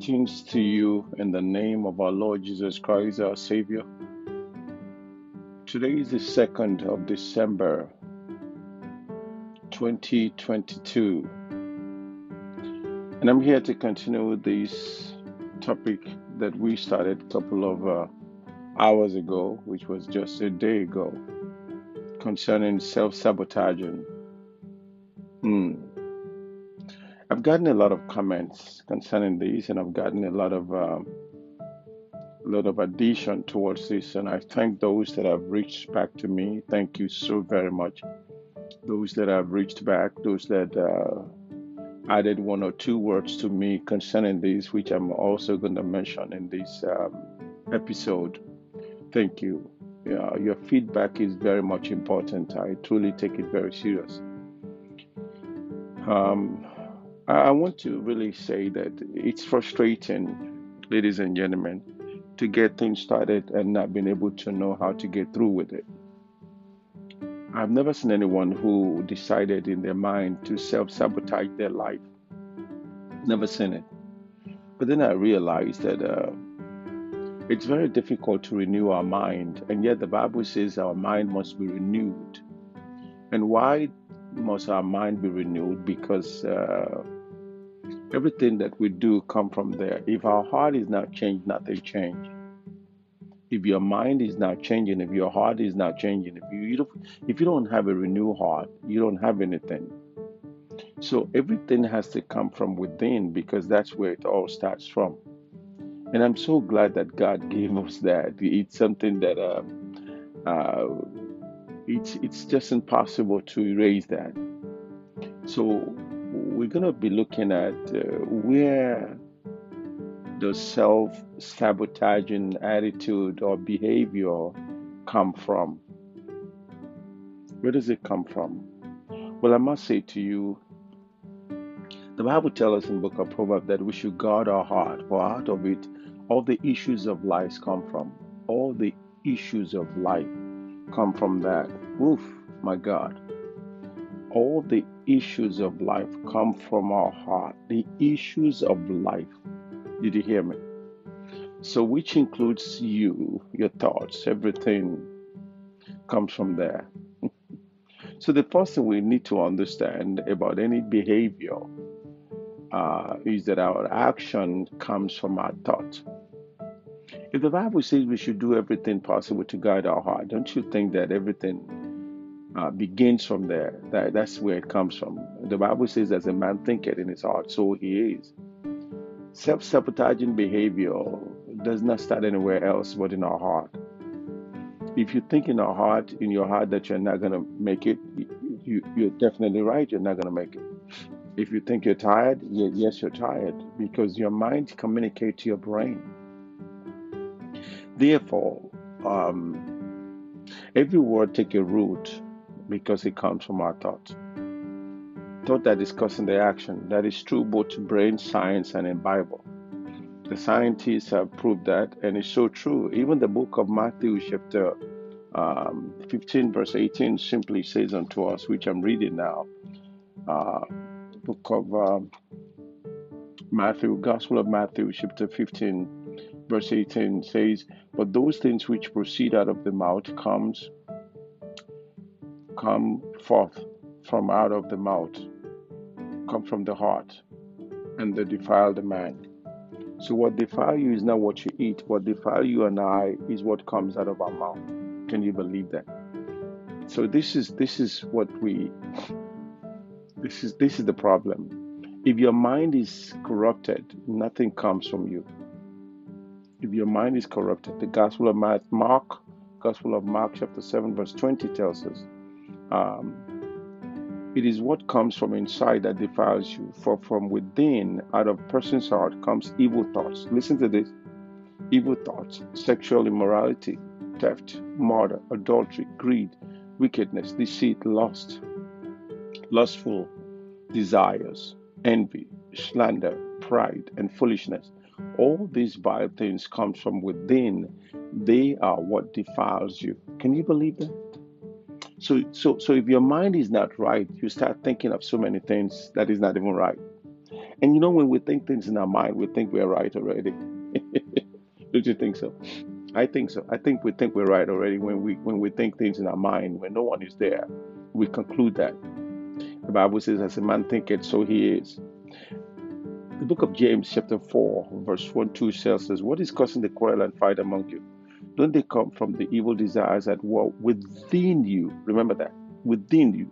Greetings to you in the name of our Lord Jesus Christ, our Savior. Today is the 2nd of December 2022, and I'm here to continue this topic that we started a couple of uh, hours ago, which was just a day ago, concerning self sabotaging. Hmm. I've gotten a lot of comments concerning this, and I've gotten a lot of um, a lot of addition towards this, and I thank those that have reached back to me. Thank you so very much. Those that have reached back, those that uh, added one or two words to me concerning this, which I'm also going to mention in this um, episode. Thank you. Yeah, your feedback is very much important. I truly take it very serious. Um, I want to really say that it's frustrating, ladies and gentlemen, to get things started and not being able to know how to get through with it. I've never seen anyone who decided in their mind to self sabotage their life. Never seen it. But then I realized that uh, it's very difficult to renew our mind, and yet the Bible says our mind must be renewed. And why must our mind be renewed? Because uh, Everything that we do come from there. If our heart is not changed, nothing change. If your mind is not changing, if your heart is not changing, if you, you don't, if you don't have a renewed heart, you don't have anything. So everything has to come from within because that's where it all starts from. And I'm so glad that God gave us that. It's something that uh, uh, it's it's just impossible to erase that. So we're going to be looking at uh, where the self sabotaging attitude or behavior come from. Where does it come from? Well, I must say to you, the Bible tells us in book of Proverbs that we should guard our heart, for out of it all the issues of life come from. All the issues of life come from that. Oof, my God all the issues of life come from our heart. The issues of life. Did you hear me? So, which includes you, your thoughts, everything comes from there. so, the first thing we need to understand about any behavior uh, is that our action comes from our thought. If the Bible says we should do everything possible to guide our heart, don't you think that everything uh, begins from there. That, that's where it comes from. The Bible says, as a man thinketh in his heart, so he is. Self sabotaging behavior does not start anywhere else but in our heart. If you think in our heart, in your heart, that you're not going to make it, you, you're definitely right, you're not going to make it. If you think you're tired, yes, you're tired because your mind communicates to your brain. Therefore, um, every word take a root because it comes from our thoughts. Thought that is causing the action. That is true both to brain science and in Bible. The scientists have proved that, and it's so true. Even the book of Matthew, chapter um, 15, verse 18, simply says unto us, which I'm reading now. Uh, book of um, Matthew, Gospel of Matthew, chapter 15, verse 18 says, But those things which proceed out of the mouth comes come forth from out of the mouth, come from the heart, and they defile the man. So what defile you is not what you eat. What defile you and I is what comes out of our mouth. Can you believe that? So this is this is what we this is this is the problem. If your mind is corrupted, nothing comes from you. If your mind is corrupted, the Gospel of Mark, Gospel of Mark, chapter 7, verse 20 tells us um, it is what comes from inside that defiles you. For from within, out of person's heart, comes evil thoughts. Listen to this evil thoughts, sexual immorality, theft, murder, adultery, greed, wickedness, deceit, lust, lustful desires, envy, slander, pride, and foolishness. All these vile things come from within. They are what defiles you. Can you believe that? So, so, so if your mind is not right, you start thinking of so many things that is not even right. And you know, when we think things in our mind, we think we're right already. Don't you think so? I think so. I think we think we're right already when we when we think things in our mind when no one is there. We conclude that. The Bible says, "As a man thinketh, so he is." The book of James, chapter four, verse one, two says, "What is causing the quarrel and fight among you? Don't they come from the evil desires at war within you? Remember that within you.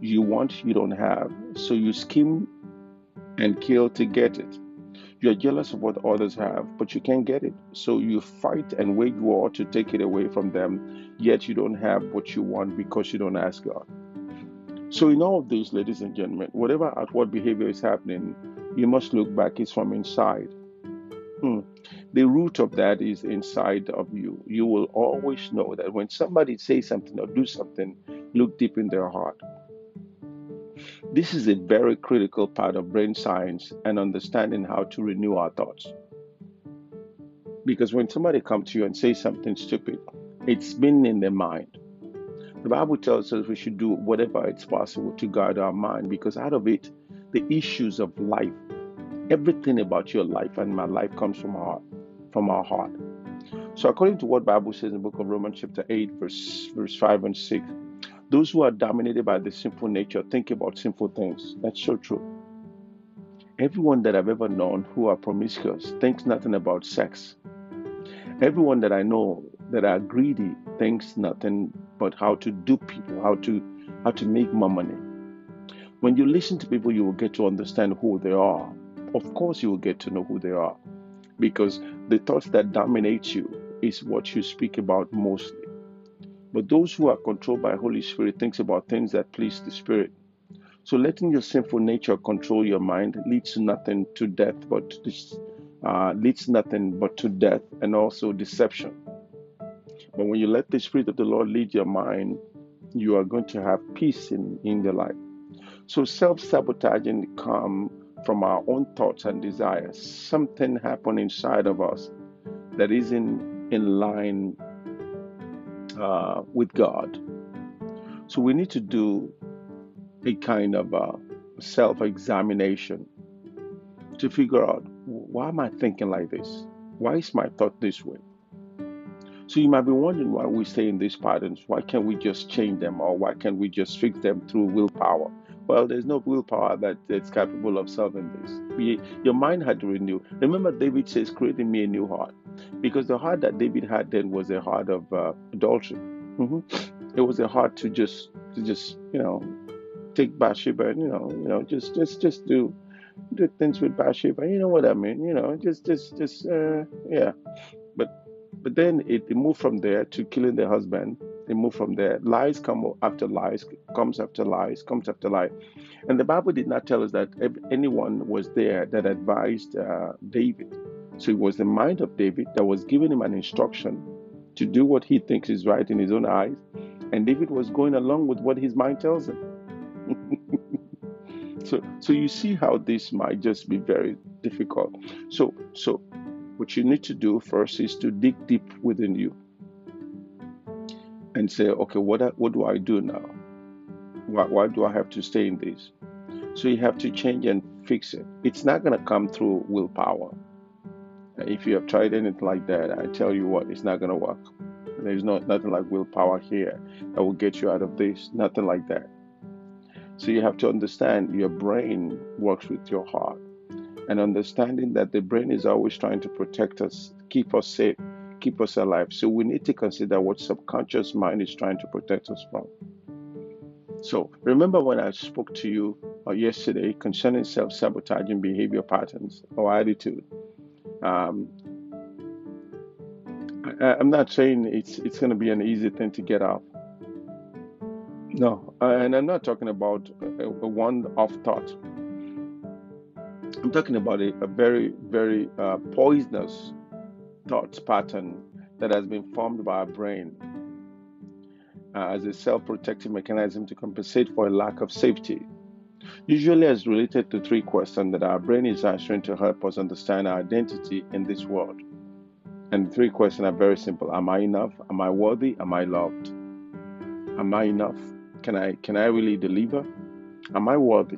You want, you don't have, so you scheme and kill to get it." You're jealous of what others have, but you can't get it. So you fight and wage war to take it away from them, yet you don't have what you want because you don't ask God. So, in all of this, ladies and gentlemen, whatever outward behavior is happening, you must look back, it's from inside. Hmm. The root of that is inside of you. You will always know that when somebody says something or do something, look deep in their heart. This is a very critical part of brain science and understanding how to renew our thoughts. Because when somebody comes to you and says something stupid, it's been in their mind. The Bible tells us we should do whatever it's possible to guard our mind because out of it, the issues of life, everything about your life and my life comes from heart, from our heart. So according to what Bible says in the book of Romans chapter 8 verse verse 5 and 6, those who are dominated by the sinful nature think about sinful things. That's so true. Everyone that I've ever known who are promiscuous thinks nothing about sex. Everyone that I know that are greedy thinks nothing but how to dupe people, how to how to make more money. When you listen to people, you will get to understand who they are. Of course, you will get to know who they are, because the thoughts that dominate you is what you speak about mostly. But those who are controlled by Holy Spirit thinks about things that please the Spirit. So letting your sinful nature control your mind leads to nothing to death, but uh, leads nothing but to death and also deception. But when you let the Spirit of the Lord lead your mind, you are going to have peace in, in your life. So self-sabotaging come from our own thoughts and desires. Something happened inside of us that isn't in line uh, with God. So we need to do a kind of uh, self examination to figure out why am I thinking like this? Why is my thought this way? So you might be wondering why we stay in these patterns. Why can't we just change them or why can't we just fix them through willpower? Well, there's no willpower that, that's capable of solving this. We, your mind had to renew. Remember, David says, creating me a new heart. Because the heart that David had then was a heart of uh, adultery. Mm-hmm. It was a heart to just, to just, you know, take Bathsheba and, you know, you know, just, just, just do, do things with Bathsheba. You know what I mean? You know, just, just, just, uh, yeah. But, but then it, it moved from there to killing the husband they move from there. Lies come after lies, comes after lies, comes after lie. And the Bible did not tell us that anyone was there that advised uh, David. So it was the mind of David that was giving him an instruction to do what he thinks is right in his own eyes. And David was going along with what his mind tells him. so, so you see how this might just be very difficult. So, so what you need to do first is to dig deep within you and say, okay, what, what do I do now? Why, why do I have to stay in this? So you have to change and fix it. It's not going to come through willpower. If you have tried anything like that, I tell you what, it's not going to work. There's no, nothing like willpower here that will get you out of this. Nothing like that. So you have to understand your brain works with your heart. And understanding that the brain is always trying to protect us, keep us safe, keep us alive. So we need to consider what subconscious mind is trying to protect us from. So remember when I spoke to you uh, yesterday concerning self-sabotaging behavior patterns or attitude. Um, I, am not saying it's it's going to be an easy thing to get out. No, uh, and I'm not talking about a, a one-off thought. I'm talking about a, a very, very uh, poisonous thought pattern that has been formed by our brain uh, as a self protective mechanism to compensate for a lack of safety. Usually, as related to three questions that our brain is answering to help us understand our identity in this world. And the three questions are very simple Am I enough? Am I worthy? Am I loved? Am I enough? Can I, can I really deliver? Am I worthy?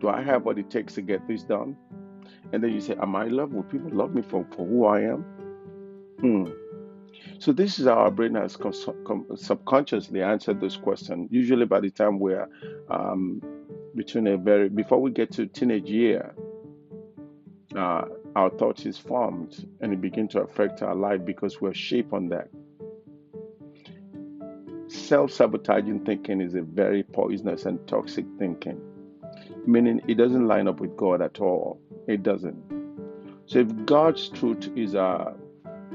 Do I have what it takes to get this done? And then you say, Am I loved? Will people love me for, for who I am? Hmm. So this is how our brain has subconsciously answered this question. Usually, by the time we're um, between a very before we get to teenage year, uh, our thoughts is formed and it begins to affect our life because we're shaped on that. Self-sabotaging thinking is a very poisonous and toxic thinking, meaning it doesn't line up with God at all. It doesn't. So if God's truth is our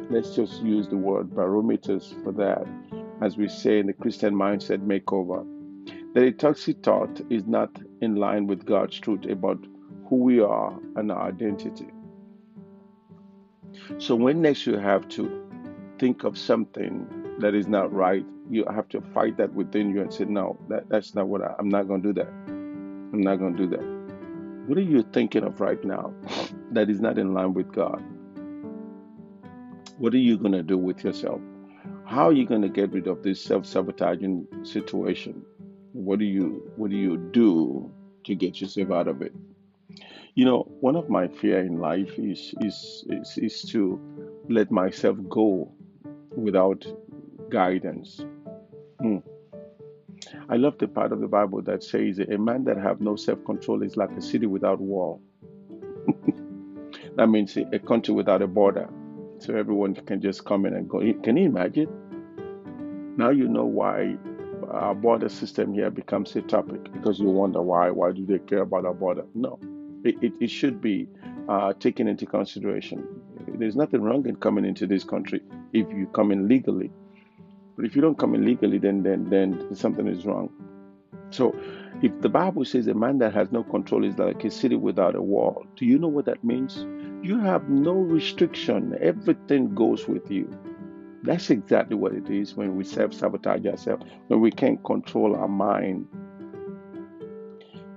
let's just use the word barometers for that, as we say in the Christian mindset makeover. That a toxic thought is not in line with God's truth about who we are and our identity. So when next you have to think of something that is not right, you have to fight that within you and say, no, that, that's not what I, I'm not going to do that. I'm not going to do that. What are you thinking of right now that is not in line with God? What are you going to do with yourself? How are you going to get rid of this self-sabotaging situation? What do you what do you do to get yourself out of it? You know, one of my fear in life is is is, is to let myself go without guidance. Hmm. I love the part of the Bible that says a man that have no self-control is like a city without wall. that means a country without a border so everyone can just come in and go. Can you imagine? Now you know why our border system here becomes a topic because you wonder why. Why do they care about our border? No, it, it, it should be uh, taken into consideration. There's nothing wrong in coming into this country if you come in legally. But if you don't come in legally, then then then something is wrong. So, if the Bible says a man that has no control is like a city without a wall, do you know what that means? You have no restriction. Everything goes with you. That's exactly what it is when we self sabotage ourselves, when we can't control our mind,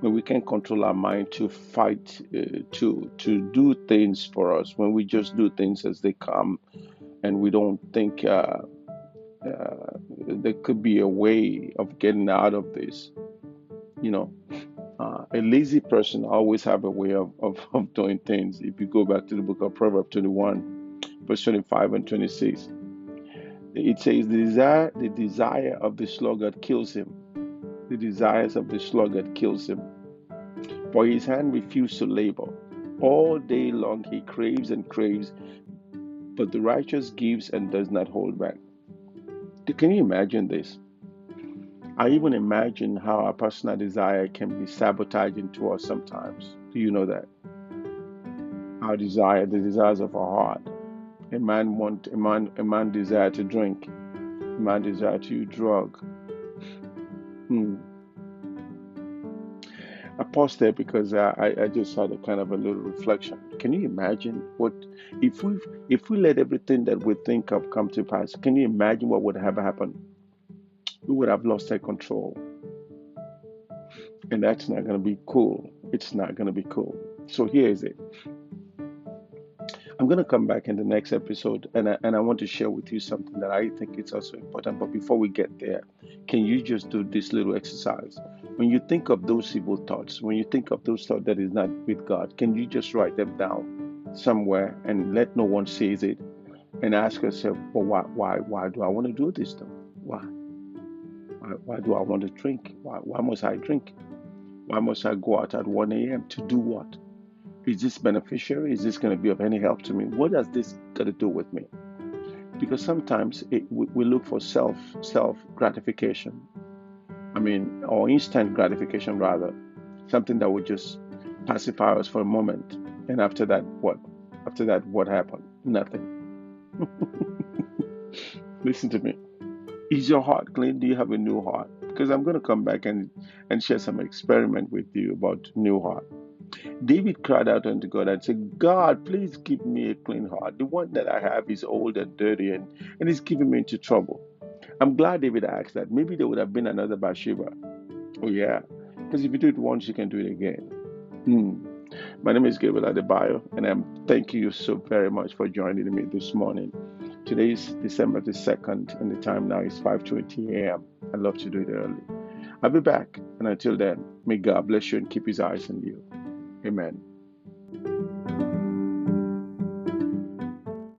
when we can't control our mind to fight, uh, to to do things for us, when we just do things as they come, and we don't think uh, uh, there could be a way of getting out of this. You know, uh, a lazy person always have a way of, of, of doing things. If you go back to the book of Proverbs 21, verse 25 and 26, it says, the desire, the desire of the sluggard kills him. The desires of the sluggard kills him. For his hand refused to labor. All day long he craves and craves, but the righteous gives and does not hold back. Can you imagine this? I even imagine how our personal desire can be sabotaging to us sometimes. Do you know that? Our desire, the desires of our heart. A man want a man a man desire to drink. A man desire to use drug. Hmm. I paused there because I, I just had a kind of a little reflection. Can you imagine what if we if we let everything that we think of come to pass? Can you imagine what would have happened? We would have lost that control. And that's not going to be cool. It's not going to be cool. So here is it. I'm going to come back in the next episode and I, and I want to share with you something that I think is also important. But before we get there, can you just do this little exercise? When you think of those evil thoughts, when you think of those thoughts that is not with God, can you just write them down somewhere and let no one sees it and ask yourself, well, why, why, why do I want to do this though? Why? Why, why do I want to drink? Why, why must I drink? Why must I go out at 1 a.m. to do what? Is this beneficial? Is this going to be of any help to me? What does this got to do with me? Because sometimes it, we, we look for self self gratification. I mean, or instant gratification rather, something that would just pacify us for a moment, and after that, what? After that, what happened? Nothing. Listen to me. Is your heart clean? Do you have a new heart? Because I'm going to come back and, and share some experiment with you about new heart. David cried out unto God and said, God, please give me a clean heart. The one that I have is old and dirty and, and it's giving me into trouble. I'm glad David asked that. Maybe there would have been another Bathsheba. Oh, yeah. Because if you do it once, you can do it again. Hmm. My name is Gabriel Adebayo, and I'm thanking you so very much for joining me this morning. Today is December the 2nd, and the time now is 5:20 a.m. I love to do it early. I'll be back And until then, may God bless you and keep his eyes on you. Amen.